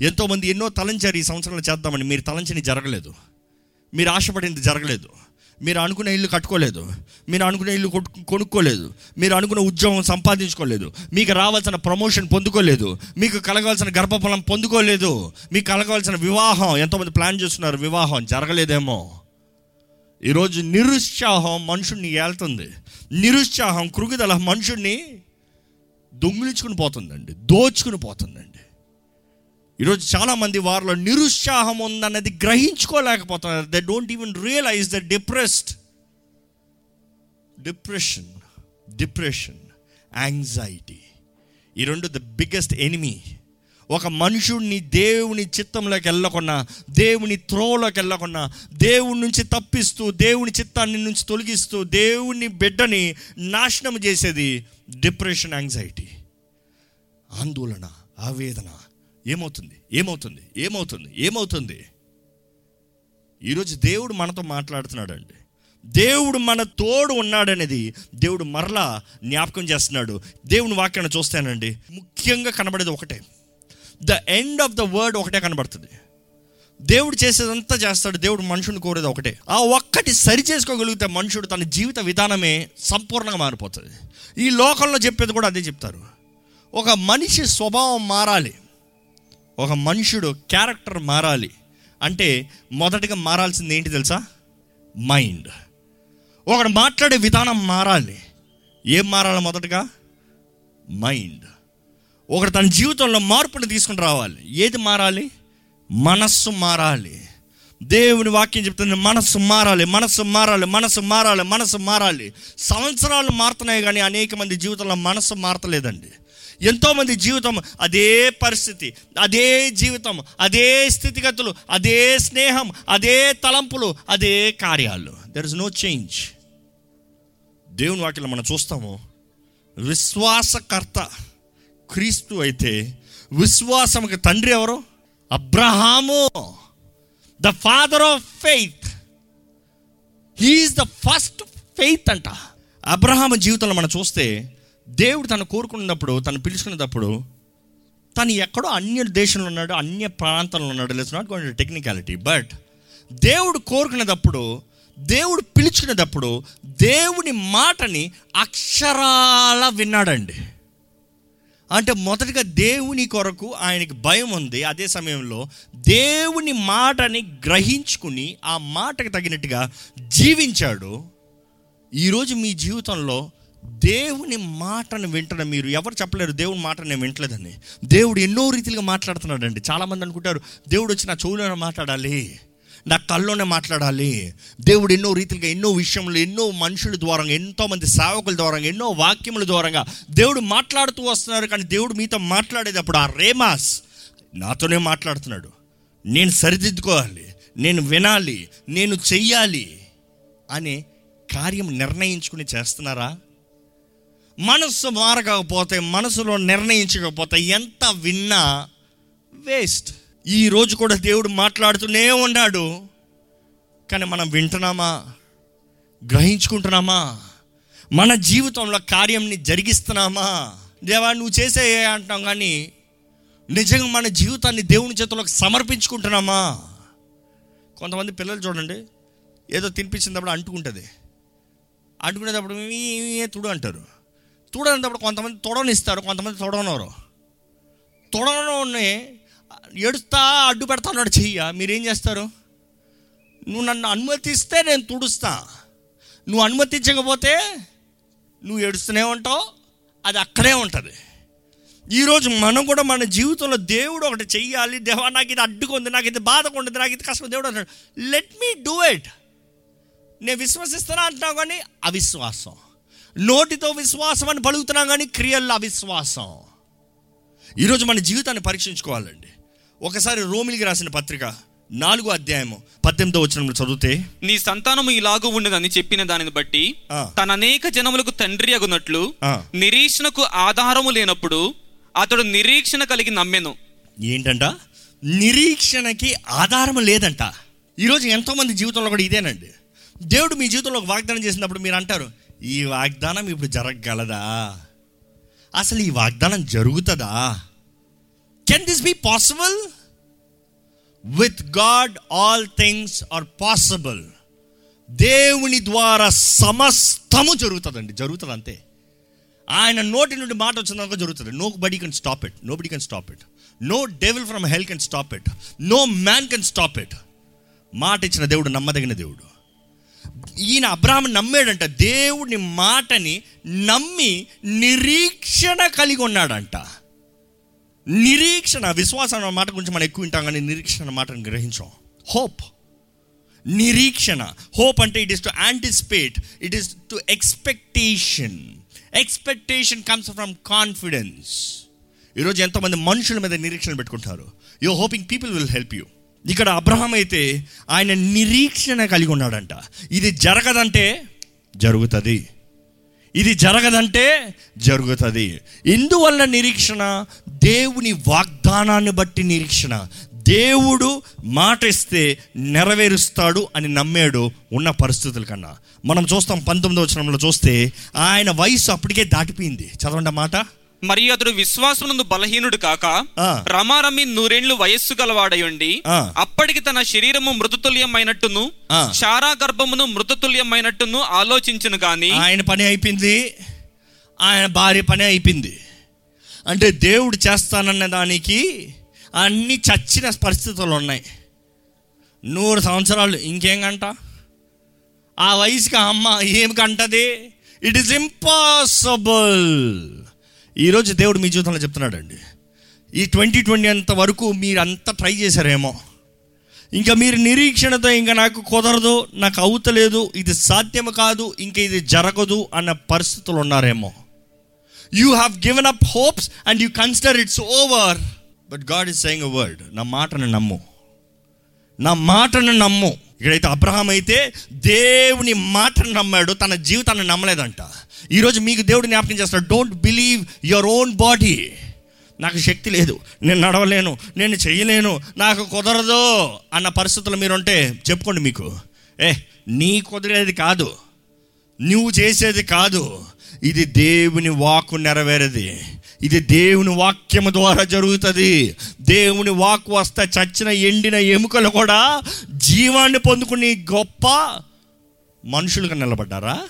ఎంతోమంది ఎన్నో తలంచారు ఈ సంవత్సరంలో చేద్దామని. మీరు తలంచని జరగలేదు. మీరు ఆశపడింది జరగలేదు. మీరు అనుకున్న ఇల్లు కట్టుకోలేదు. మీరు అనుకున్న ఇల్లు కొట్టు- కొనుక్కోలేదు. మీరు అనుకున్న ఉద్యోగం సంపాదించుకోలేదు. మీకు రావాల్సిన ప్రమోషన్ పొందుకోలేదు. మీకు కలగవలసిన గర్భఫలం పొందుకోలేదు. మీకు కలగవలసిన వివాహం. ఎంతోమంది ప్లాన్ చేస్తున్నారు వివాహం జరగలేదేమో. ఈరోజు నిరుత్సాహం మనుషుడిని ఏళ్తుంది. నిరుత్సాహం కృగిదల మనుషుడిని దొంగిలించుకుని పోతుందండి. దోచుకుని పోతుందండి. ఈరోజు చాలామంది వారిలో నిరుత్సాహం ఉందన్నది గ్రహించుకోలేకపోతున్నారు. They don't even realize the depressed depression depression anxiety ఈ రెండు ద బిగ్గెస్ట్ ఎనిమీ ఒక మనుషుడిని దేవుని చిత్తంలోకి వెళ్ళకుండా దేవుని త్రోలోకి వెళ్ళకుండా దేవుని నుంచి తప్పిస్తూ దేవుని చిత్తాన్ని నుంచి తొలగిస్తూ దేవుని బిడ్డని నాశనం చేసేది డిప్రెషన్ యాంగ్జైటీ ఆందోళన ఆవేదన ఏమవుతుంది? ఏమవుతుంది? ఏమవుతుంది? ఏమవుతుంది? ఈరోజు దేవుడు మనతో మాట్లాడుతున్నాడండి. దేవుడు మన తోడు ఉన్నాడనేది దేవుడు మరలా జ్ఞాపకం చేస్తున్నాడు. దేవుని వాక్యాన్ని చూస్తానండి. ముఖ్యంగా కనబడేది ఒకటే. The end of the word ఒకటే కనబడుతుంది. దేవుడు చేసేదంతా చేస్తాడు. దేవుడు మనుషుని కోరేది ఒకటే. ఆ ఒక్కటి సరి చేసుకోగలిగితే మనుషుడు తన జీవిత విధానమే సంపూర్ణంగా మారిపోతుంది. ఈ లోకంలో చెప్పేది కూడా అదే చెప్తారు. ఒక మనిషి స్వభావం మారాలి. ఒక మనుషుడు క్యారెక్టర్ మారాలి అంటే మొదటగా మారాల్సింది ఏంటి తెలుసా? మైండ్. ఒకడు మాట్లాడే విధానం మారాలి. ఏం మారాలి మొదటగా? మైండ్. ఒకడు తన జీవితంలో మార్పుని తీసుకుని రావాలి. ఏది మారాలి? మనస్సు మారాలి. దేవుని వాక్యం చెప్తుంది మనస్సు మారాలి మనస్సు మారాలి మనస్సు మారాలి మనస్సు మారాలి. సంవత్సరాలు మారుతున్నాయి కానీ అనేక మంది జీవితంలో మనస్సు మారతలేదండి. ఎంతోమంది జీవితం అదే పరిస్థితి అదే జీవితం అదే స్థితిగతులు అదే స్నేహం అదే తలంపులు అదే కార్యాలు. దెర్ ఇస్ నో చేంజ్ దేవుని వాక్యం మనం చూస్తాము విశ్వాసకర్త క్రీస్తు అయితే విశ్వాసముకి తండ్రి ఎవరు? Abraham the father of faith he is the first faith అంట. అబ్రహాము జీవితంలో మనం చూస్తే దేవుడు తను కోరుకున్నప్పుడు తను పిలుచుకున్నప్పుడు తను ఎక్కడో అన్య దేశంలో ఉన్నాడు అన్య ప్రాంతంలో ఉన్నాడు. Let's not going technicality but దేవుడు కోరుకునేటప్పుడు దేవుడు పిలుచుకునేటప్పుడు దేవుని మాటని అక్షరాల విన్నాడండి. అంటే మొదటిగా దేవుని కొరకు ఆయనకి భయం ఉంది. అదే సమయంలో దేవుని మాటని గ్రహించుకుని ఆ మాటకు తగినట్టుగా జీవించాడు. ఈరోజు మీ జీవితంలో దేవుని మాటను వింటడం మీరు. ఎవరు చెప్పలేరు? దేవుని మాట నేను వింటలేదని దేవుడు ఎన్నో రీతిలుగా మాట్లాడుతున్నాడండి. చాలామంది అనుకుంటారు దేవుడు వచ్చి నా చెవులోనే మాట్లాడాలి నా కల్లోనే మాట్లాడాలి. దేవుడు ఎన్నో రీతిలుగా ఎన్నో విషయంలో ఎన్నో మనుషుల ద్వారా ఎంతోమంది సేవకుల ద్వారా ఎన్నో వాక్యముల ద్వారా దేవుడు మాట్లాడుతూ వస్తున్నారు. కానీ దేవుడు మీతో మాట్లాడేటప్పుడు ఆ రేమాస్ నాతోనే మాట్లాడుతున్నాడు. నేను సరిదిద్దుకోవాలి నేను వినాలి నేను చెయ్యాలి అనే కార్యం నిర్ణయించుకుని చేస్తున్నారా? మనస్సు మారకపోతే మనసులో నిర్ణయించకపోతే ఎంత విన్నా వేస్ట్ ఈ రోజు కూడా దేవుడు మాట్లాడుతూనే ఉన్నాడు కానీ మనం వింటున్నామా గ్రహించుకుంటున్నామా మన జీవితంలో కార్యంని జరిగిస్తున్నామా దేవా నువ్వు చేసే అంటాం కానీ నిజంగా మన జీవితాన్ని దేవుని చేతులకు సమర్పించుకుంటున్నామా కొంతమంది పిల్లలు చూడండి ఏదో తినిపించినప్పుడు అంటుకుంటుంది అంటుకునేటప్పుడు తుడు అంటారు తుడనేటప్పుడు కొంతమంది తొడనిస్తారు కొంతమంది తొడవనరు. తొడని ఎడుస్తా అడ్డు పెడతా అన్నాడు చెయ్య మీరేం చేస్తారు? నువ్వు నన్ను అనుమతిస్తే నేను తుడుస్తా. నువ్వు అనుమతించకపోతే నువ్వు ఏడుస్తూనే ఉంటావు అది అక్కడే ఉంటుంది. ఈరోజు మనం కూడా మన జీవితంలో దేవుడు ఒకటి చెయ్యాలి దేవా నాకు ఇది అడ్డుకుంది నాకు ఇది బాధకు ఉండదు నాకు ఇది కష్టం దేవుడు అంటాడు లెట్ మీ డూ ఇట్ నేను విశ్వసిస్తున్నా అంటున్నావు కానీ అవిశ్వాసం. నోటితో విశ్వాసం అని పలుకుతున్నాం కానీ క్రియల్లో అవిశ్వాసం. ఈరోజు మన జీవితాన్ని పరీక్షించుకోవాలండి. ఒకసారి రోమిలికి రాసిన పత్రిక నాలుగో అధ్యాయము పద్దెనిమిదో వచ్చిన చదివితే నీ సంతానము ఇలాగూ ఉండదని చెప్పిన దానిని బట్టి. తన అనేక జనములకు తండ్రి అగునట్లు. నిరీక్షణకు ఆధారము లేనప్పుడు అతడు నిరీక్షణ కలిగి నమ్మెను. ఏంటంట? నిరీక్షణకి ఆధారం లేదంట. ఈరోజు ఎంతోమంది జీవితంలో కూడా ఇదేనండి. దేవుడు మీ జీవితంలో వాగ్దానం చేసినప్పుడు మీరు అంటారు ఈ వాగ్దానం ఇప్పుడు జరగగలదా? అసలు ఈ వాగ్దానం జరుగుతుందా? Can this be possible with God all things are possible దేవుని ద్వారా సమస్తము జరుగుతుందండి. జరుగుతుంది అంతే ఆయన నోటి నుండి మాట వచ్చిందాక జరుగుతుంది. Nobody can stop it nobody can stop it no devil from hell can stop it no man can stop it మాట ఇచ్చిన దేవుడు నమ్మదగిన దేవుడు. ఈయన అబ్రాహ్మ నమ్మాడంట దేవుని మాటని నమ్మి నిరీక్షణ కలిగి ఉన్నాడంట. నిరీక్షణ విశ్వాసం అన్న మాట గురించి మనం ఎక్కువ వింటాం కానీ నిరీక్షణ అన్న మాటను గ్రహించాం. హోప్ నిరీక్షణ. హోప్ అంటే it is to anticipate it is to expectation expectation comes from confidence ఈరోజు ఎంతోమంది మనుషుల మీద నిరీక్షణ పెట్టుకుంటారు. You hoping people will help you ఇక్కడ అబ్రహం అయితే ఆయన నిరీక్షణ కలిగి ఉన్నాడంట. ఇది జరగదంటే జరుగుతుంది. ఇది జరగదంటే జరుగుతుంది. ఎందువల్ల నిరీక్షణ దేవుని వాగ్దానాన్ని బట్టి నిరీక్షణ. దేవుడు మాట ఇస్తే నెరవేరుస్తాడు అని నమ్మాడు ఉన్న పరిస్థితుల కన్నా. మనం చూస్తాం పంతొమ్మిదో వచనంలో చూస్తే ఆయన వయసు అప్పటికే దాటిపోయింది. చదవండి మాట. మరియు అతడు విశ్వాసమునందు బలహీనుడు కాక. రమారమి నూరేండ్లు వయస్సు గలవాడయుండి. అప్పటికి తన శరీరము మృతతుల్యమైనట్టును. శారా గర్భమును మృతతుల్యమైనట్టును ఆలోచించును గాని ఆయన పని అయిపోయింది ఆయన భార్య పని అయిపోయింది అంటే దేవుడు చేస్తానన్న దానికి అన్ని చచ్చిన పరిస్థితులు ఉన్నాయి నూరు సంవత్సరాలు ఇంకేం కంట ఆ వయసుకి అమ్మ ఏం కంటది ఇట్ ఈస్ ఇంపాసిబుల్ ఈరోజు దేవుడు మీ జీవితంలో చెప్తున్నాడండి. ఈ ట్వంటీ ట్వంటీ అంత వరకు మీరు అంతా ట్రై చేశారేమో. ఇంకా మీరు నిరీక్షణతో ఇంకా నాకు కుదరదు నాకు అవుతలేదు ఇది సాధ్యం కాదు ఇంకా ఇది జరగదు అన్న పరిస్థితులు ఉన్నారేమో. You have given up hopes and you consider it's over but God is saying a word నా మాటను నమ్ము. నా మాటను నమ్ము. ఇక్కడైతే అబ్రహాం అయితే దేవుని మాటను నమ్మాడు తన జీవితాన్ని నమ్మలేదంట. ఈరోజు మీకు దేవుడు జ్ఞాపకం చేస్తాడు don't believe your own body నాకు శక్తి లేదు నేను నడవలేను నేను చేయలేను నాకు కుదరదు అన్న పరిస్థితులు మీరు ఉంటే చెప్పుకోండి మీకు. ఏ నీ కుదిరేది కాదు నువ్వు చేసేది కాదు ఇది దేవుని వాక్కు నెరవేరేది. ఇది దేవుని వాక్యము ద్వారా జరుగుతుంది. దేవుని వాక్ వస్తే చచ్చిన ఎండిన ఎముకలు కూడా జీవాన్ని పొందుకుని గొప్ప మనుషులుగా నిలబడ్డారా?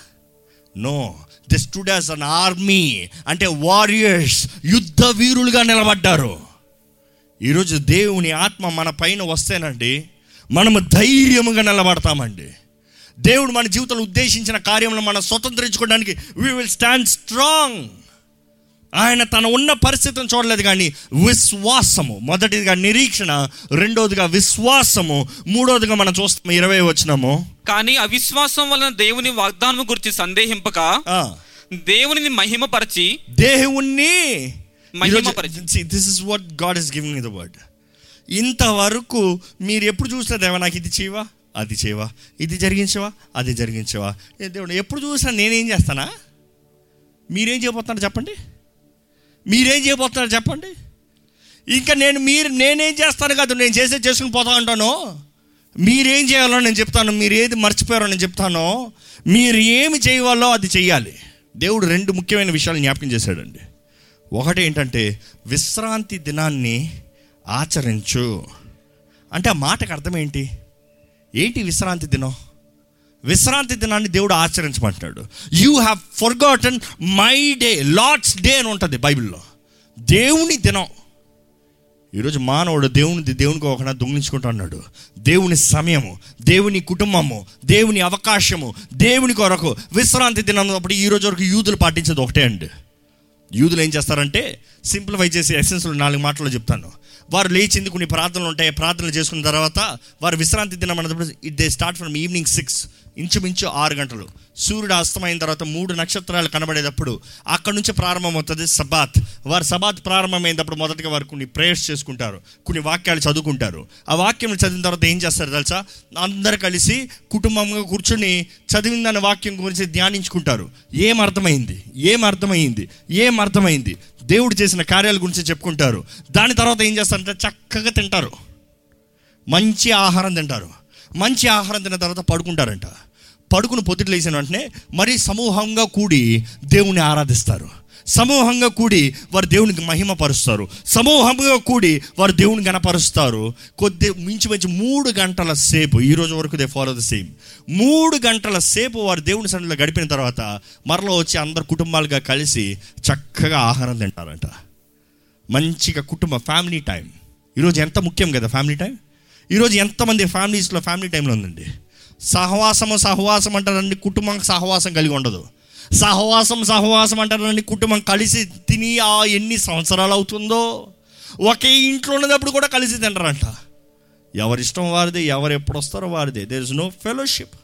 No. The stood as an army అంటే వారియర్స్ యుద్ధ వీరులుగా నిలబడ్డారు. ఈరోజు దేవుని ఆత్మ మన పైన వస్తేనండి మనము ధైర్యముగా నిలబడతామండి. దేవుడు మన జీవితంలో ఉద్దేశించిన కార్యంలో మనం స్వతంత్రించుకోవడానికి వీ విల్ స్టాండ్ స్ట్రాంగ్ ఆయన తన ఉన్న పరిస్థితిని చూడలేదు కానీ విశ్వాసము. మొదటిదిగా నిరీక్షణ రెండోదిగా విశ్వాసము మూడోదిగా మనం చూస్తాము ఇరవై వచ్చినాము కానీ అవిశ్వాసం వలన దేవుని వాగ్దానము గురించి సందేహింపక దేవునిని మహిమపరచి దేవుణ్ణి. This is what God is giving the word ఇంతవరకు మీరు ఎప్పుడు చూసినా దేవా నాకు ఇది చేయవా? అది చేయవా? ఇది జరిగించవా? అది జరిగించవా? ఏ దేవుడు ఎప్పుడు చూసినా నేనేం చేస్తానా? మీరేం చేయబోతున్నారు చెప్పండి. మీరేం చేయబోతున్నారు చెప్పండి. ఇంకా నేను మీరు నేనేం చేస్తాను కాదు నేను చేసే చేసుకుని పోతా ఉంటాను మీరేం చేయాలో నేను చెప్తాను మీరు ఏది మర్చిపోయారో నేను చెప్తాను. మీరు ఏమి చేయాలో అది చేయాలి దేవుడు రెండు ముఖ్యమైన విషయాలు జ్ఞాపకం చేశాడండి. ఒకటి ఏంటంటే విశ్రాంతి దినాన్ని ఆచరించు. అంటే ఆ మాటకు అర్థం ఏంటి? ఏంటి విశ్రాంతి దినం? విశ్రాంతి దినాన్ని దేవుడు ఆచరించమంటున్నాడు. You have forgotten my day Lord's day అని ఉంటుంది బైబిల్లో. దేవుని దినం. ఈరోజు మానవుడు దేవుని దేవునికి ఒకనా దొంగిలించుకుంటూ ఉన్నాడు దేవుని సమయము దేవుని కుటుంబము దేవుని అవకాశము దేవుని కొరకు విశ్రాంతి దినం అప్పుడు వరకు యూదులు పాటించేది ఒకటే అండి. యూదులు ఏం చేస్తారంటే సింప్లిఫై చేసి ఎసెన్స్లో నాలుగు మాటలు చెప్తాను. వారు లేచింది కొన్ని ప్రార్థనలు ఉంటాయి ప్రార్థనలు చేసుకున్న తర్వాత వారు విశ్రాంతి దినం అన్నప్పుడు it they start from evening six ఇంచుమించు ఆరు గంటలు. సూర్యుడు అస్తమైన తర్వాత మూడు నక్షత్రాలు కనబడేటప్పుడు అక్కడ నుంచి ప్రారంభమవుతుంది సబాత్. వారు సబాత్ ప్రారంభమైనప్పుడు మొదటగా వారు కొన్ని ప్రేయర్స్ చేసుకుంటారు. కొన్ని వాక్యాలు చదువుకుంటారు. ఆ వాక్యం చదివిన తర్వాత ఏం చేస్తారు తెలుసా? అందరు కలిసి కుటుంబంగా కూర్చొని చదివిన దాని వాక్యం గురించి ధ్యానించుకుంటారు. ఏం అర్థమైంది? ఏం అర్థమైంది? ఏం అర్థమైంది? దేవుడు చేసిన కార్యాల గురించి చెప్పుకుంటారు. దాని తర్వాత ఏం చేస్తారంటే చక్కగా తింటారు. మంచి ఆహారం తింటారు. మంచి ఆహారం తిన్న తర్వాత పడుకుంటారంట. పడుకుని పొద్దుట లేచిన వెంటనే మరీ సమూహంగా కూడి దేవుని ఆరాధిస్తారు. సమూహంగా కూడి వారు దేవునికి మహిమపరుస్తారు సమూహంగా కూడి వారు దేవుని గణపరుస్తారు. కొద్ది మించి మించి మూడు గంటల సేపు ఈ రోజు వరకు దే ఫాలో ద సేమ్ మూడు గంటల సేపు వారు దేవుని సన్నిధిలో గడిపిన తర్వాత మరలో వచ్చి అందరు కుటుంబాలుగా కలిసి చక్కగా ఆహారం తింటారంట. మంచిగా కుటుంబ ఫ్యామిలీ టైం ఈరోజు ఎంత ముఖ్యం కదా ఫ్యామిలీ టైం ఈరోజు ఎంతమంది ఫ్యామిలీస్లో ఫ్యామిలీ టైంలో ఉందండి? సహవాసము సహవాసం అంటారండి కుటుంబం సహవాసం కలిగి ఉండదు. సహవాసం సహవాసం అంటారండి కుటుంబం కలిసి తిని ఆ ఎన్ని సంవత్సరాలు అవుతుందో ఒకే ఇంట్లో ఉన్నప్పుడు కూడా కలిసి తింటారంట ఎవరిష్టం వారిది ఎవరు ఎప్పుడు వస్తారో వారిది. దేర్ ఇస్ నో ఫెలోషిప్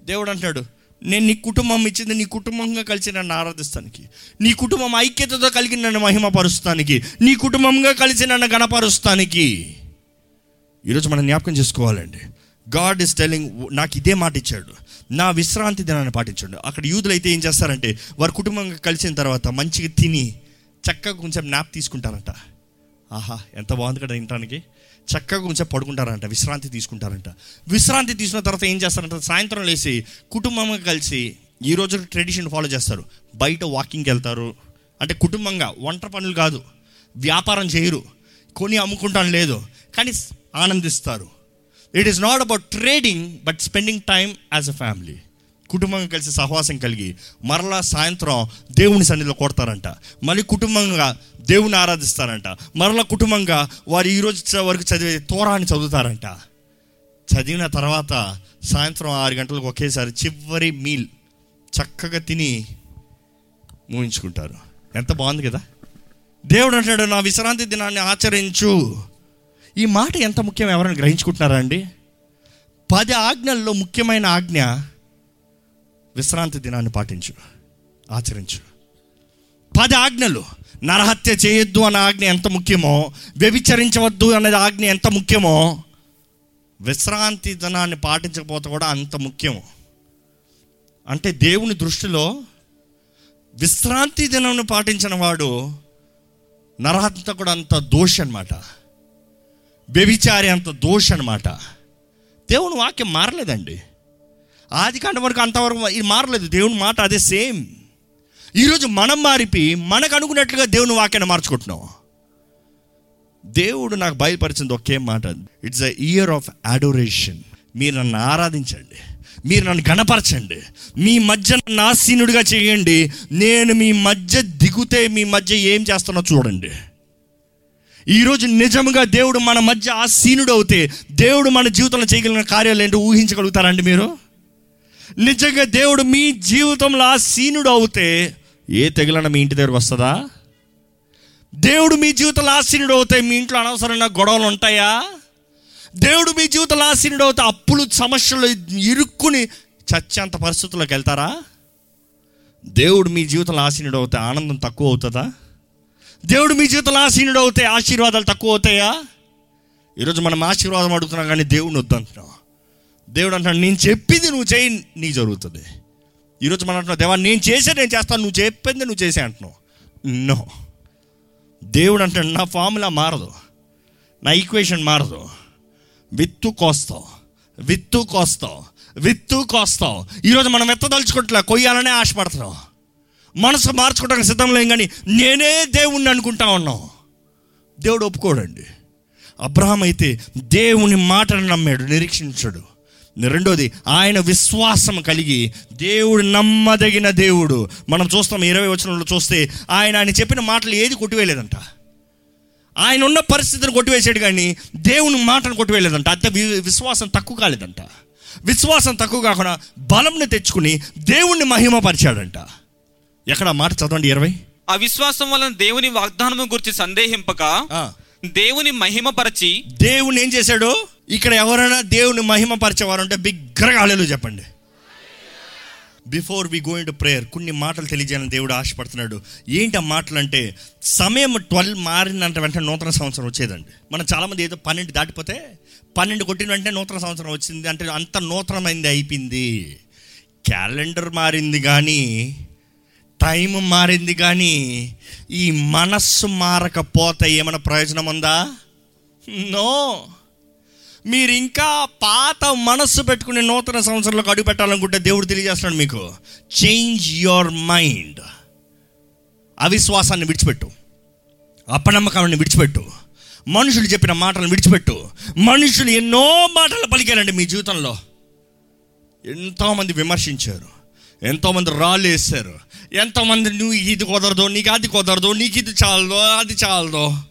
దేవుడు అంటాడు నేను నీ కుటుంబం ఇచ్చింది నీ కుటుంబంగా కలిసి నన్ను ఆరాధిస్తానికి. నీ కుటుంబం ఐక్యతతో కలిగి నన్ను మహిమపరుస్తానికి. నీ కుటుంబంగా కలిసి నన్ను గణపరుస్తానికి ఈరోజు మనం జ్ఞాపకం చేసుకోవాలండి. గాడ్ ఇస్ టెలింగ్ నాకు ఇదే మాట ఇచ్చాడు. నా విశ్రాంతి దినాన్ని పాటించాడు. అక్కడ యూదులు అయితే ఏం చేస్తారంటే వారి కుటుంబంగా కలిసిన తర్వాత మంచిగా తిని చక్కగా కొంచెం నాప్ తీసుకుంటారంట. ఆహా ఎంత బాగుంది కదా తినడానికి చక్కగా కొంచెం పడుకుంటారంట విశ్రాంతి తీసుకుంటారంట. విశ్రాంతి తీసుకున్న తర్వాత ఏం చేస్తారంట సాయంత్రం లేచి కుటుంబంగా కలిసి ఈ రోజు ట్రెడిషన్ ఫాలో చేస్తారు. బయట వాకింగ్కి వెళ్తారు. అంటే కుటుంబంగా వంట పనులు కాదు. వ్యాపారం చేయరు. కొని అమ్ముకుంటాను లేదు. కానీ ఆనందిస్తారు. It is not about trading but spending time as a family కుటుంబంగా కలిసి సహవాసం కలిగి మరలా సాయంత్రం దేవుని సన్నిధిలో కొడతారంట. మళ్ళీ కుటుంబంగా దేవుని ఆరాధిస్తారంట. మరలా కుటుంబంగా వారు ఈరోజు వరకు చదివే తోరాన్ని చదువుతారంట. చదివిన తర్వాత సాయంత్రం ఆరు గంటలకు ఒకేసారి చివరి మీల్ చక్కగా తిని ముగించుకుంటారు. ఎంత బాగుంది కదా? దేవుడు అంటాడు నా విశ్రాంతి దినాన్ని ఆచరించు. ఈ మాట ఎంత ముఖ్యం ఎవరైనా గ్రహించుకుంటున్నారా అండి? పది ఆజ్ఞల్లో ముఖ్యమైన ఆజ్ఞ విశ్రాంతి దినాన్ని పాటించు ఆచరించు. పది ఆజ్ఞలు నరహత్య చేయొద్దు అన్న ఆజ్ఞ ఎంత ముఖ్యమో వ్యభిచరించవద్దు అనేది ఆజ్ఞ ఎంత ముఖ్యమో విశ్రాంతి దినాన్ని పాటించకపోతే కూడా అంత ముఖ్యము. అంటే దేవుని దృష్టిలో విశ్రాంతి దినాన్ని పాటించిన వాడు నరహత్య కూడా అంత దోషి అనమాట వ్యభిచారి అంత దోష అనమాట దేవుని వాక్యం మారలేదండి. ఆది కాండ వరకు అంతవరకు ఇది మారలేదు. దేవుని మాట అదే సేమ్. ఈరోజు మనం మారిపి మనకు అనుకున్నట్లుగా దేవుని వాక్యాన్ని మార్చుకుంటున్నాం. దేవుడు నాకు బయలుపరిచింది ఒకే మాట. It's a year of adoration మీరు నన్ను ఆరాధించండి. మీరు నన్ను గణపరచండి. మీ మధ్య నన్ను ఆసీనుడిగా చేయండి. నేను మీ మధ్య దిగుతే మీ మధ్య ఏం చేస్తానో చూడండి. ఈరోజు నిజంగా దేవుడు మన మధ్య ఆసీనుడు అవుతే దేవుడు మన జీవితంలో చేయగలిగిన కార్యాలు ఏంటో ఊహించగలుగుతారండి మీరు? నిజంగా దేవుడు మీ జీవితంలో ఆసీనుడు అవుతే ఏ తెగులన మీ ఇంటి దగ్గర వస్తుందా? దేవుడు మీ జీవితంలో ఆసీనుడు అవుతే మీ ఇంట్లో అనవసరమైన గొడవలు ఉంటాయా? దేవుడు మీ జీవితంలో ఆసీనుడు అవుతే అప్పులు సమస్యలు ఇరుక్కుని చచ్చేంత పరిస్థితుల్లోకి వెళ్తారా? దేవుడు మీ జీవితంలో ఆసీనుడు అవుతే ఆనందం తక్కువ అవుతుందా? దేవుడు మీ జీవితంలో ఆసీనుడు అవుతే ఆశీర్వాదాలు తక్కువ అవుతాయా? ఈరోజు మనం ఆశీర్వాదం అడుగుతున్నాం కానీ దేవుడిని వద్దంటున్నాం దేవుడు అంటున్నాడు నేను చెప్పింది నువ్వు చేయి నీకు జరుగుతుంది. ఈరోజు మనం అంటున్నావు దేవా నేను చేసే నేను చేస్తాను నువ్వు చెప్పింది నువ్వు చేసే అంటున్నావు. నో. దేవుడు అంటాడు నా ఫార్ములా మారదు. నా ఈక్వేషన్ మారదు. విత్తు కోస్తావు విత్తు కోస్తావు విత్తు కోస్తావు. ఈరోజు మనం ఎత్తదలుచుకుంటున్నా కొయ్యాలనే ఆశపడుతున్నాం మనసు మార్చుకోవడానికి సిద్ధం లేం కానీ నేనే దేవుణ్ణి అనుకుంటా ఉన్నాం. దేవుడు ఒప్పుకోడండి. అబ్రహం అయితే దేవుని మాటను నమ్మాడు నిరీక్షించాడు. రెండోది ఆయన విశ్వాసం కలిగి దేవుడు నమ్మదగిన దేవుడు. మనం చూస్తాం ఇరవై వచనంలో చూస్తే ఆయన ఆయన చెప్పిన మాటలు ఏది కొట్టివేయలేదంట. ఆయన ఉన్న పరిస్థితిని కొట్టివేసాడు కానీ దేవుని మాటను కొట్టివేయలేదంట. అంత విశ్వాసం తక్కువ కాలేదంట. విశ్వాసం తక్కువ కాకుండా బలంని తెచ్చుకుని దేవుణ్ణి మహిమపరిచాడంట. ఎక్కడ? మాట చదవండి ఇరవై. అవిశ్వాసం వలన దేవుని వాగ్దానము గురించి సందేహింపక దేవుని మహిమపరచి దేవుని ఏం చేశాడు? ఇక్కడ ఎవరైనా దేవుని మహిమపరిచేవారు అంటే బిగ్గరగా అలెలు చెప్పండి. Before we going to prayer కొన్ని మాటలు తెలియజేయాలని దేవుడు ఆశపడుతున్నాడు. ఏంటి ఆ మాటలు అంటే సమయం ట్వెల్వ్ మారినంత వెంటనే నూతన సంవత్సరం వచ్చేదండి. మనం చాలామంది ఏదో పన్నెండు దాటిపోతే పన్నెండు కొట్టిన వెంటనే నూతన సంవత్సరం వచ్చింది అంటే అంత నూతనమైంది అయిపోయింది. క్యాలెండర్ మారింది కానీ టైం మారింది కానీ ఈ మనస్సు మారకపోతే ఏమైనా ప్రయోజనం ఉందా? నో. మీరు ఇంకా పాత మనస్సు పెట్టుకుని నూతన సంవత్సరంలోకి అడుగు పెట్టాలనుకుంటే దేవుడు తెలియజేస్తున్నాడు మీకు. చేంజ్ యువర్ మైండ్ అవిశ్వాసాన్ని విడిచిపెట్టు. అపనమ్మకాన్ని విడిచిపెట్టు. మనుషులు చెప్పిన మాటలను విడిచిపెట్టు. మనుషులు ఎన్నో మాటలు పలికారండి మీ జీవితంలో. ఎంతోమంది విమర్శించారు. ఎంతోమంది రాళ్ళు వేశారు. ఎంతోమంది నువ్వు ఇది కుదరదు నీకు అది కుదరదు నీకు ఇది చాలదో అది చాలదో.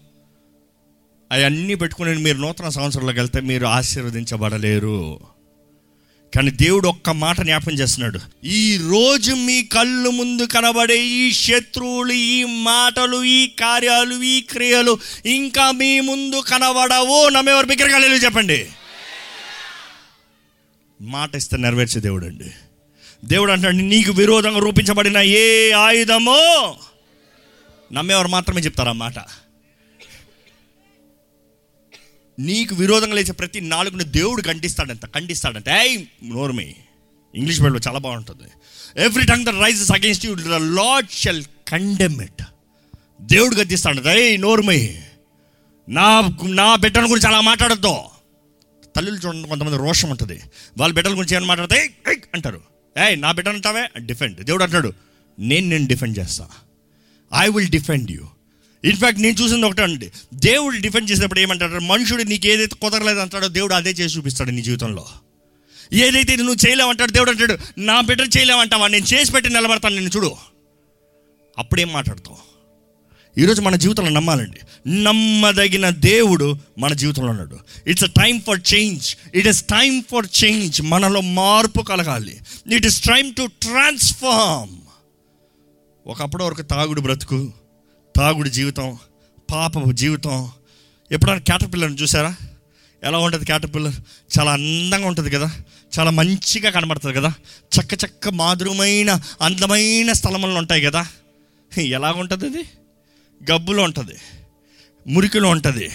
అవన్నీ పెట్టుకుని మీరు నూతన సంవత్సరంలోకి వెళ్తే మీరు ఆశీర్వదించబడలేరు. కానీ దేవుడు ఒక్క మాట జ్ఞాపం చేస్తున్నాడు. ఈ రోజు మీ కళ్ళు ముందు కనబడే ఈ శత్రువులు ఈ మాటలు ఈ కార్యాలు ఈ క్రియలు ఇంకా మీ ముందు కనబడవు నమ్మేవారు. బిగ్గరగా చెప్పండి. మాట ఇస్తే నెరవేర్చే దేవుడు అండి. దేవుడు అంటాడు నీకు విరోధంగా రూపించబడిన ఏ ఆయుధమో నమ్మేవారు మాత్రమే చెప్తారు ఆ మాట. నీకు విరోధంగా లేచే ప్రతి నాలుగుని దేవుడు ఖండిస్తాడంట ఖండిస్తాడంట. ఏయ్ నోర్మి ఇంగ్లీష్ బైబిల్లో చాలా బాగుంటుంది. Every tongue the rises against you the lord shall condemn it దేవుడు గద్దిస్తాడంట ఏయ్ నోర్మి నా నా బిడ్డను గురించి అలా మాట్లాడద్దు. తల్లులు చూడండి కొంతమంది రోషం ఉంటుంది. వాళ్ళ బిడ్డల గురించి ఏమైనా మాట్లాడితే అంటారు. ఏయ్ నా బిడ్డ అంటావే? డిఫెండ్ దేవుడు అంటాడు నేను నేను డిఫెండ్ చేస్తా. I will defend you in fact నేను చూసింది ఒకటే అండి. దేవుడు డిఫెండ్ చేసినప్పుడు ఏమంటాడు? మనుషుడు నీకు ఏదైతే కుదరలేదు అంటాడో దేవుడు అదే చేసి చూపిస్తాడు నీ జీవితంలో. ఏదైతే నువ్వు చేయలేమంటాడు దేవుడు అంటాడు నా బిడ్డ చేయలేమంటావా నేను చేసి పెట్టి నిలబడతాను నేను చూడు. అప్పుడేం మాట్లాడతావు? ఈరోజు మన జీవితంలో నమ్మాలండి. నమ్మదగిన దేవుడు మన జీవితంలో ఉన్నాడు. It's a time for change it is time for change మనలో మార్పు కలగాలి. It is time to transform ఒకప్పుడు వరకు తాగుడు బ్రతుకు తాగుడు జీవితం పాప జీవితం. ఎప్పుడైనా క్యాటర్ పిల్లర్ని చూసారా? ఎలా ఉంటుంది క్యాటర్ పిల్లర్ చాలా అందంగా ఉంటుంది కదా? చాలా మంచిగా కనబడుతుంది కదా? చక్క చక్క మాధురమైన అందమైన స్థలములు ఉంటాయి కదా? ఎలాగుంటుంది అది? గబ్బులో ఉంటుంది మురికిలో ఉంటుంది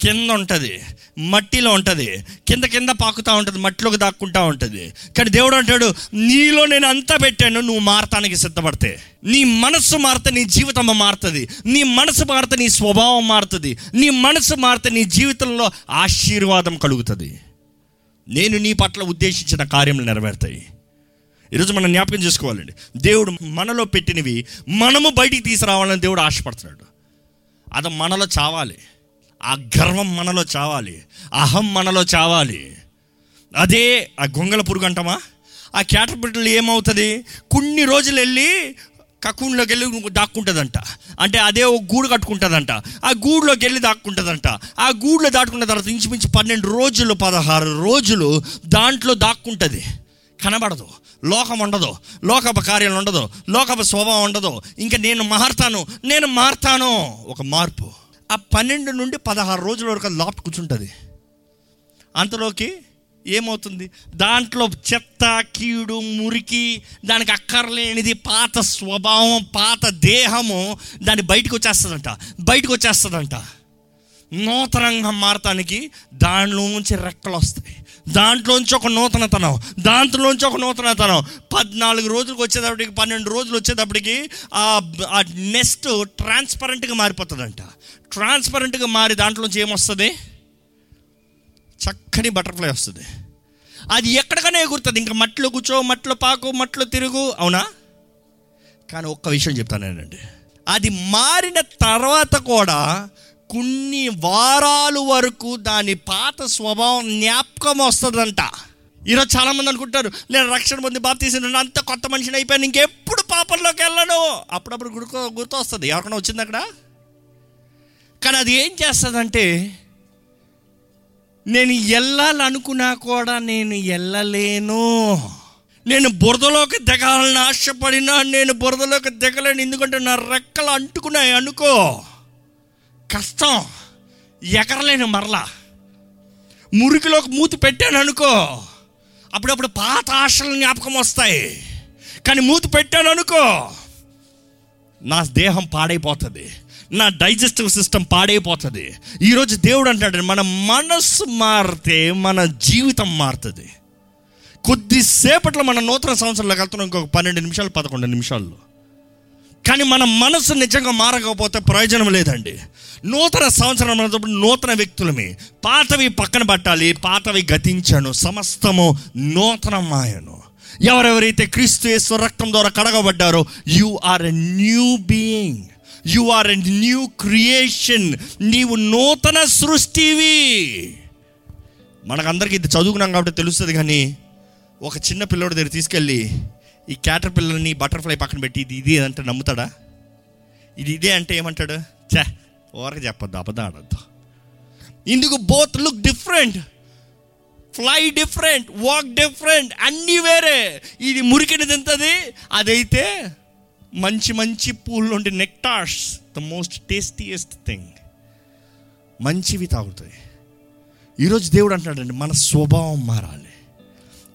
కింద ఉంటుంది మట్టిలో ఉంటుంది కింద కింద పాకుతూ ఉంటుంది మట్టిలోకి దాక్కుంటా ఉంటుంది. కానీ దేవుడు అంటాడు నీలో నేను అంతా పెట్టాను నువ్వు మారటానికి సిద్ధపడితే. నీ మనస్సు మారితే నీ జీవితం మారుతుంది నీ మనసు మారితే నీ స్వభావం మారుతుంది నీ మనసు మారితే నీ జీవితంలో ఆశీర్వాదం కలుగుతుంది. నేను నీ పట్ల ఉద్దేశించిన కార్యములు నెరవేరుతాయి. ఈరోజు మనం జ్ఞాపకం చేసుకోవాలండి. దేవుడు మనలో పెట్టినవి మనము బయటికి తీసుకురావాలని దేవుడు ఆశపడుతున్నాడు. అది మనలో చావాలి. ఆ గర్వం మనలో చావాలి. అహం మనలో చావాలి. అదే ఆ గొంగల పురుగు అంటామా? ఆ క్యాటర్పిటల్ ఏమవుతుంది? కొన్ని రోజులు వెళ్ళి కక్కున్లోకి వెళ్ళి దాక్కుంటుందంట. అంటే అదే ఒక గూడు కట్టుకుంటుందంట. ఆ గూడులోకి వెళ్ళి దాక్కుంటుందంట. ఆ గూడులో దాటుకున్న తర్వాత ఇంచుమించు పన్నెండు రోజులు పదహారు రోజులు దాంట్లో దాక్కుంటుంది. కనబడదు. లోకం ఉండదు. లోకపు కార్యాలు ఉండదు. లోకపు స్వభావం ఉండదు. ఇంకా నేను మారుతాను. నేను మారుతాను. ఒక మార్పు. ఆ పన్నెండు నుండి పదహారు రోజుల వరకు లాప్ట్ కూర్చుంటుంది. అంతలోకి ఏమవుతుంది? దాంట్లో చెత్త కీడు మురికి దానికి అక్కర్లేనిది పాత స్వభావం పాత దేహము దాన్ని బయటకు వచ్చేస్తుందంట. బయటకు వచ్చేస్తుందంట. నూతనంగా మారటానికి దాంట్లోంచి రెక్కలు వస్తాయి. దాంట్లోంచి ఒక నూతనతనం. దాంట్లోంచి ఒక నూతనతనం. పద్నాలుగు రోజులకు వచ్చేటప్పటికి పన్నెండు రోజులు వచ్చేటప్పటికి ఆ నెస్ట్ ట్రాన్స్పరెంట్గా మారిపోతుందంట. ట్రాన్స్పరెంట్గా మారి దాంట్లోంచి ఏమొస్తుంది? చక్కని బటర్ఫ్లై వస్తుంది. అది ఎక్కడికనే ఎగురుతుంది. ఇంకా మట్లో కూర్చో మట్లో పాకు మట్లో తిరుగు. అవునా? కానీ ఒక్క విషయం చెప్తాను నేనండి. అది మారిన తర్వాత కూడా కొన్ని వారాలు వరకు దాని పాత స్వభావం జ్ఞాపకం వస్తుందంట. ఈరోజు చాలామంది అనుకుంటారు నేను రక్షణ పొంది బాప్ తీసిన అంత కొత్త మనిషిని అయిపోయాను ఇంకెప్పుడు పాపంలోకి వెళ్ళను. అప్పుడప్పుడు గుర్తు గుర్తు వస్తుంది ఎవరికైనా వచ్చింది అక్కడ? కానీ అది ఏం చేస్తుందంటే నేను వెళ్ళాలనుకున్నా కూడా నేను వెళ్ళలేను నేను బురదలోకి దిగాలని ఆశపడినా నేను బురదలోకి దిగలేను ఎందుకంటే నా రెక్కలు అంటుకున్నాయి అనుకో. కష్టం. ఎగరలేను మరలా. మురికిలోకి మూతి పెట్టాను అనుకో అప్పుడప్పుడు పాత ఆశలు జ్ఞాపకం వస్తాయి. కానీ మూతి పెట్టాను అనుకో నా దేహం పాడైపోతుంది. నా డైజెస్టివ్ సిస్టమ్ పాడైపోతుంది. ఈరోజు దేవుడు అంటాడు మన మనస్సు మారితే మన జీవితం మారుతుంది. కొద్దిసేపట్లో మన నూతన సంవత్సరంలోకి వెళ్తున్నాం ఇంకొక పన్నెండు నిమిషాలు పదకొండు నిమిషాల్లో. కానీ మన మనసు నిజంగా మారకపోతే ప్రయోజనం లేదండి. నూతన సంవత్సరం అన్నప్పుడు నూతన వ్యక్తులమే. పాతవి పక్కన పట్టాలి పాతవి గతించను సమస్తము నూతనమాయను. ఎవరెవరైతే క్రీస్తు యేసు రక్తం ద్వారా కడగబడ్డారో you are a new being you are a new creation నీవు నూతన సృష్టివి. మనకందరికీ ఇది చదువుకున్నాం కాబట్టి తెలుస్తుంది కానీ ఒక చిన్న పిల్లోడి దగ్గర తీసుకెళ్ళి ఈ క్యాటర్ పిల్లల్ని బటర్ఫ్లై పక్కన పెట్టి ఇది ఇది అంటే నమ్ముతాడా? ఇది ఇదే అంటే ఏమంటాడు? చే ఓరక చెప్పొద్దు అబద్ధం ఆడద్దు. ఇందుకు both look different fly different walk different అన్నీ వేరే. ఇది మురికిని తింటది అదైతే మంచి మంచి పూలు నుండి nectars the most tastiest thing మంచివి తాగుతాయి. ఈరోజు దేవుడు అంటాడండి మన స్వభావం మారాలి.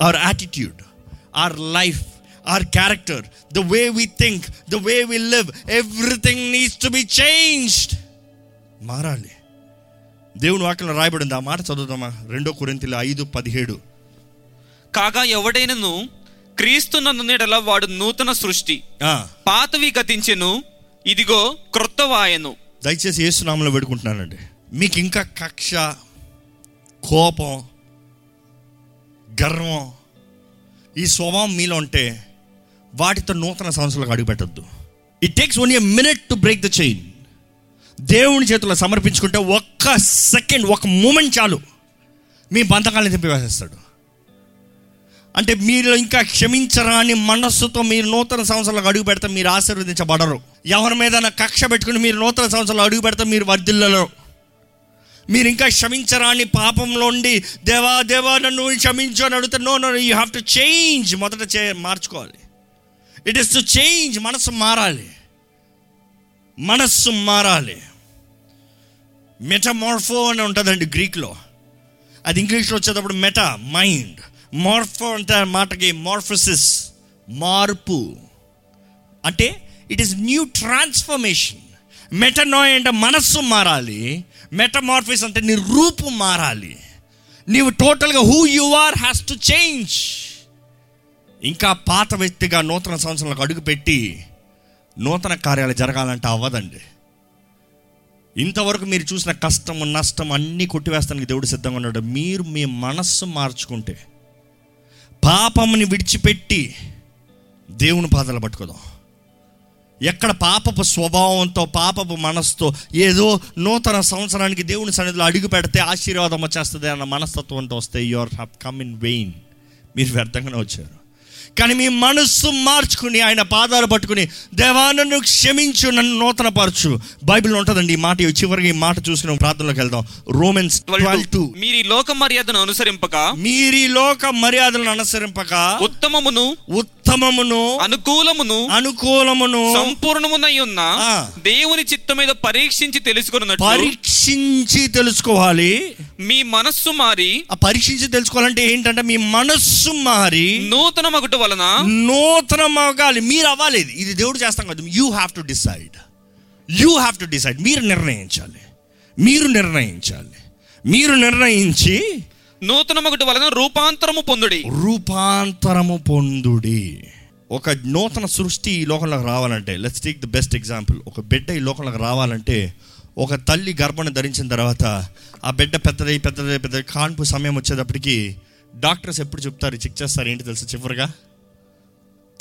Our attitude our life our character the way we think the way we live everything needs to be changed మారాలి. దేవుని వాక్యంలో రాయబడింది. ఆ మాట చదువుదామా? రెండో కొరింతలు ఐదు పదిహేడు. కాగా ఎవడైనను క్రీస్తు నందునేడల వాడు నూతన సృష్టి. పాతవి గతించెను ఇదిగో క్రొత్త వాయను దయచేసి ఏసునామంలో పెడుకుంటున్నానండి మీకు ఇంకా కక్ష కోపం గర్వం ఈ స్వభావం మీలో ఉంటే వాటితో నూతన సంవత్సరాలకు అడుగుపెట్టద్దు. It takes only a minute to break the chain దేవుని చేతుల్లో సమర్పించుకుంటే ఒక్క సెకండ్ ఒక మూమెంట్ చాలు. మీ బంధకాలను తెంపివేసేస్తాడు అంటే మీరు ఇంకా క్షమించరాని మనస్సుతో మీరు నూతన సంవత్సరాలకు అడుగు పెడితే మీరు ఆశీర్వదించబడరు. ఎవరి మీద కక్ష పెట్టుకుని మీరు నూతన సంవత్సరాలు అడుగు పెడితే మీరు వర్ధిల్లలో మీరు ఇంకా క్షమించరాని పాపంలో ఉండి దేవా దేవా నన్ను క్షమించు అని అడిగితే no no you have to change మొదట చే మార్చుకోవాలి. ఇట్ ఇస్ టు చేంజ్ మనసు మారాలి. మనస్సు మారాలి. మెటమార్ఫో అని ఉంటుందండి గ్రీక్లో అది ఇంగ్లీష్లో వచ్చేటప్పుడు మెటా మైండ్ మార్ఫో అంటే మాటకి మార్ఫసిస్ మార్పు. అంటే ఇట్ ఈస్ న్యూ ట్రాన్స్ఫర్మేషన్ మెటనాయ్ అంటే మనస్సు మారాలి. మెటమార్ఫిస్ అంటే నీ రూపు మారాలి. నీవు టోటల్గా who you are has to change ఇంకా పాత వ్యక్తిగా నూతన సంవత్సరాలకు అడుగుపెట్టి నూతన కార్యాలు జరగాలంటే అవ్వదండి. ఇంతవరకు మీరు చూసిన కష్టం నష్టం అన్నీ కొట్టివేస్తానికి దేవుడు సిద్ధంగా ఉన్నాడు. మీరు మీ మనస్సు మార్చుకుంటే పాపముని విడిచిపెట్టి దేవుని పాదాలు పట్టుకోదాం. ఎక్కడ పాపపు స్వభావంతో పాపపు మనస్సుతో ఏదో నూతన సంవత్సరానికి దేవుని సన్నిధిలో అడుగు పెడితే ఆశీర్వాదం వచ్చేస్తుంది అన్న మనస్తత్వంతో వస్తే your have come in vain మీరు వ్యర్థంగానే వచ్చారు. కానీ మీ మనస్సు మార్చుకుని ఆయన పాదాలు పట్టుకుని దేవా నన్ను క్షమించు నన్ను నూతన పరచు బైబిల్ ఉంటుందండి ఈ మాట చివరికి ఈ మాట చూసుకుని ప్రార్థనలోకి వెళ్దాం. Romans two. మీరు ఈ లోక మర్యాదను అనుసరింపక మీరీ లోక మర్యాదలను అనుసరింపక ఉత్తమమును ఉత్తమమును అనుకూలమును అనుకూలమును సంపూర్ణమునై ఉన్న. దేవుని చిత్తం మీద పరీక్షించి తెలుసుకున్నట్టు పరీక్షించి తెలుసుకోవాలి. మీ మనస్సు మారి ఆ పరీక్షించి తెలుసుకోవాలంటే ఏంటంటే మీ మనస్సు మారి నూతన మగుట వలన నూతనం అవ్వాలి మీరు అవ్వాలి ఇది. దేవుడు చేస్తాం కదా. You have to decide you have to decide మీరు నిర్ణయించాలి. మీరు నిర్ణయించాలి. మీరు నిర్ణయించి నూతన మగుట వలన రూపాంతరము పొందుడి. రూపాంతరము పొందుడి. ఒక నూతన సృష్టి ఈ లోకంలోకి రావాలంటే let's take the best example ఒక బిడ్డ ఈ లోకంలోకి రావాలంటే ఒక తల్లి గర్భాన్ని ధరించిన తర్వాత ఆ బిడ్డ పెద్దదై పెద్దదై పెద్ద కాన్పు సమయం వచ్చేటప్పటికి డాక్టర్స్ ఎప్పుడు చెప్తారు చెక్ చేస్తారు ఏంటి తెలుసు చివరిగా?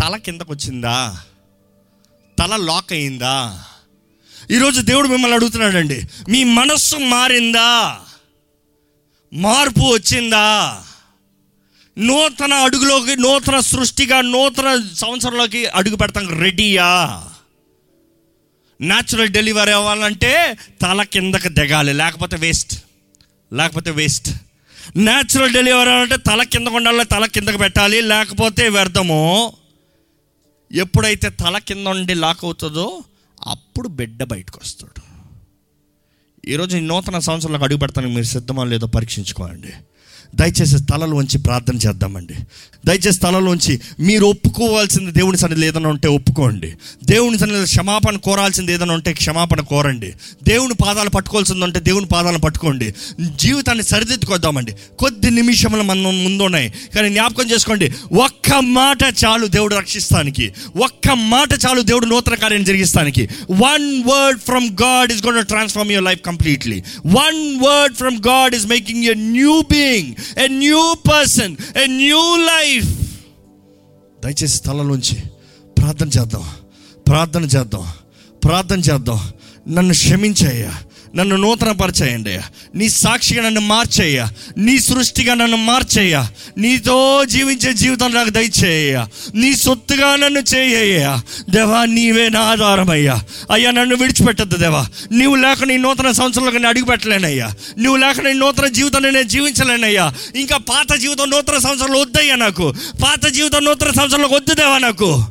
తల కిందకు వచ్చిందా? తల లాక్ అయిందా? ఈరోజు దేవుడు మిమ్మల్ని అడుగుతున్నాడండి మీ మనస్సు మారిందా? మార్పు వచ్చిందా? నూతన అడుగులోకి నూతన సృష్టిగా నూతన సంవత్సరంలోకి అడుగు పెడతాం రెడీయా? న్యాచురల్ డెలివరీ అవ్వాలంటే తల కిందకి దిగాలి లేకపోతే వేస్ట్ లేకపోతే వేస్ట్ న్యాచురల్ డెలివరీ అంటే తల కింద ఉండాలి తల కిందకు పెట్టాలి లేకపోతే వ్యర్థము. ఎప్పుడైతే తల కింద ఉండి లాక్ అవుతుందో అప్పుడు బిడ్డ బయటకు వస్తాడు. ఈరోజు ఈ నూతన సంవత్సరంలోకి అడుగు పెడతానికి మీరు సిద్ధమా లేదో పరీక్షించుకోండి. దయచేసి తలలోంచి ప్రార్థన చేద్దామండి. దయచేసి తలలోంచి మీరు ఒప్పుకోవాల్సింది దేవుని సన్నిధి ఏదైనా ఉంటే ఒప్పుకోండి. దేవుని సన్నిధి క్షమాపణ కోరాల్సింది ఏదైనా ఉంటే క్షమాపణ కోరండి. దేవుని పాదాలు పట్టుకోవాల్సింది ఉంటే దేవుని పాదాలను పట్టుకోండి. జీవితాన్ని సరిదిద్దుకొద్దామండి. కొద్ది నిమిషములు మన ముందు ఉన్నాయి కానీ జ్ఞాపకం చేసుకోండి ఒక్క మాట చాలు దేవుడు రక్షిస్తానికి. ఒక్క మాట చాలు దేవుడు నూతన కార్యం జరిగిస్తానికి. One word from God is gonna transform your life completely one word from God is making a new being a new person a new life దయచేసి స్థలంలోంచి ప్రార్థన చేద్దాం. ప్రార్థన చేద్దాం. ప్రార్థన చేద్దాం. నన్ను క్షమించయ్యా. నన్ను నూతనపరచేయండి. నీ సాక్షిగా నన్ను మార్చేయ నీ సృష్టిగా నన్ను మార్చేయ నీతో జీవించే జీవితం నాకు దయచేయ నీ సొత్తుగా నన్ను చేయ దేవా నీవే నా ఆధారమయ్యా. అయ్యా నన్ను విడిచిపెట్టద్దు దేవా. నీవు లేక నీ నూతన సంవత్సరంలో నేను అడుగుపెట్టలేనయ్యా. నువ్వు లేక నీ నూతన జీవితాన్ని నేను జీవించలేనయ్యా. ఇంకా పాత జీవితం నూతన సంవత్సరంలో వద్దయ్యా నాకు. పాత జీవితం నూతన సంవత్సరంలో వద్దు దేవా నాకు.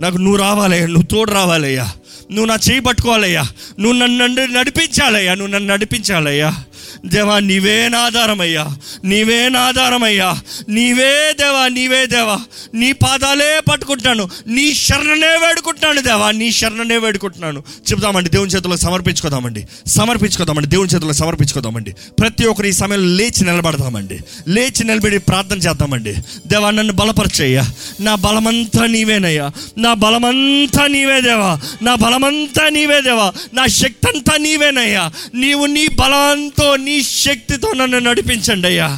నాకు నువ్వు రావాలయ్యా నువ్వు తోడు రావాలయ్యా. నువ్వు నా చేయి పట్టుకోవాలయ్యా. నువ్వు నన్ను నన్ను నడిపించాలయ్యా. నువ్వు నన్ను నడిపించాలయ్యా. దేవా నీవే నాధారమయ్యా నీవే నాధారమయ్యా నీవే దేవా నీవే దేవా. నీ పాదాలే పట్టుకుంటున్నాను. నీ శరణనే వేడుకుంటున్నాను దేవా. నీ శరణనే వేడుకుంటున్నాను. చెప్దామండి దేవుని చేతుల్లో సమర్పించుకోదామండి. సమర్పించుకోదామండి దేవుని చేతుల్లో సమర్పించుకోదామండి. ప్రతి ఒక్కరు ఈ సమయంలో లేచి నిలబడదామండి. లేచి నిలబడి ప్రార్థన చేద్దామండి. దేవా నన్ను బలపరచయ్యా. నా బలమంతా నీవేనయ్యా. నా బలమంతా నీవే దేవా. నా బలమంతా నీవే దేవా. నా శక్తి అంతా నీవేనయ్యా. నీవు నీ బలంతో నీ శక్తితో నన్ను నడిపించండి అయ్యా.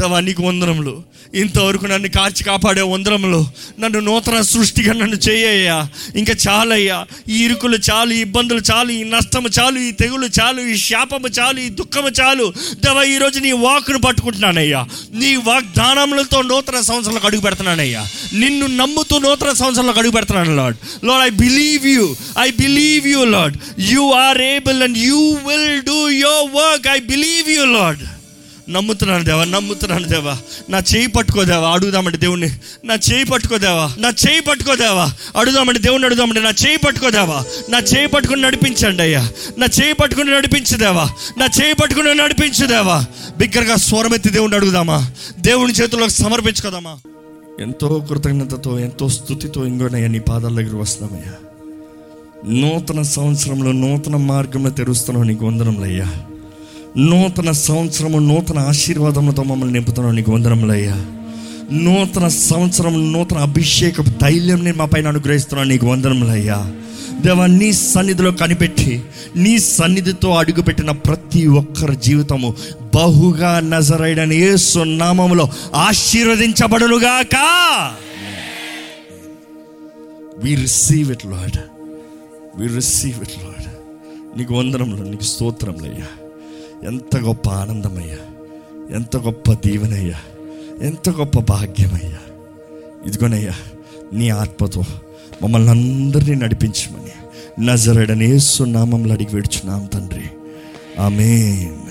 దేవా నీకు వందనములు. ఇంతవరకు నన్ను కాచి కాపాడే వందనములు. నన్ను నూతన సృష్టిగా నన్ను చేయయ్యా. ఇంకా చాలయ్యా. ఈ ఇరుకులు చాలు ఈ ఇబ్బందులు చాలు ఈ నష్టము చాలు ఈ తెగులు చాలు ఈ శాపము చాలు ఈ దుఃఖము చాలు. దేవా ఈరోజు నీ వాక్ను పట్టుకుంటున్నానయ్యా. నీ వాగ్దానములతో నూతన సంవత్సరంలో అడుగు పెడుతున్నానయ్యా. నిన్ను నమ్ముతూ నూతన సంవత్సరంలో అడుగు పెడుతున్నాను Lord Lord I believe you I believe you Lord you are able and you will do your work I believe you Lord నమ్ముతున్నాను దేవా నమ్ముతున్నాను దేవా. నా చేయి పట్టుకోదేవా అడుగుదామండి దేవుణ్ణి. నా చేయి పట్టుకోదేవా నా చేయి పట్టుకోదేవా అడుగుదామండి దేవుణ్ణి అడుగుదామండి. నా చేయి పట్టుకోదేవా నా చేయి పట్టుకుని నడిపించండి అయ్యా. నా చేయి పట్టుకుని నడిపించుదేవా నా చేయి పట్టుకుని నడిపించుదేవా బిగ్గరగా స్వరమెత్తి దేవుణ్ణి అడుగుదామా. దేవుని చేతుల్లోకి సమర్పించుకోదామా. ఎంతో కృతజ్ఞతతో ఎంతో స్థుతితో ఇంకోనయ్యా నీ పాదాల దగ్గర వస్తున్నామయ్యా. నూతన సంవత్సరంలో నూతన మార్గంలో తెరుస్తున్నావు నీకు వందనములయ్యా. నూతన సంవత్సరము నూతన ఆశీర్వాదములతో మమ్మల్ని నింపుతున్నావు నీకు వందనములయ్యా నూతన సంవత్సరం నూతన అభిషేక ధైర్యంని మా పైన అనుగ్రహిస్తున్నాను నీకు వందనములయ్యా దేవా నీ సన్నిధిలో కనిపెట్టి నీ సన్నిధితో అడుగుపెట్టిన ప్రతి ఒక్కరి జీవితము బహుగా నజరైడని యేసు నామములో ఆశీర్వదించబడునుగాక. We receive it Lord we receive it Lord నీకు వందనములు నీకు స్తోత్రములయ్యా ఎంత గొప్ప ఆనందమయ్యా. ఎంత గొప్ప దీవెనయ్యా. ఎంత గొప్ప భాగ్యమయ్యా. ఇదిగోనయ్యా నీ ఆత్మతో మమ్మల్ని అందరినీ నడిపించమని నజరడనేసు నామంలో అడిగి వేడుచున్నాం తండ్రి. ఆమెన్.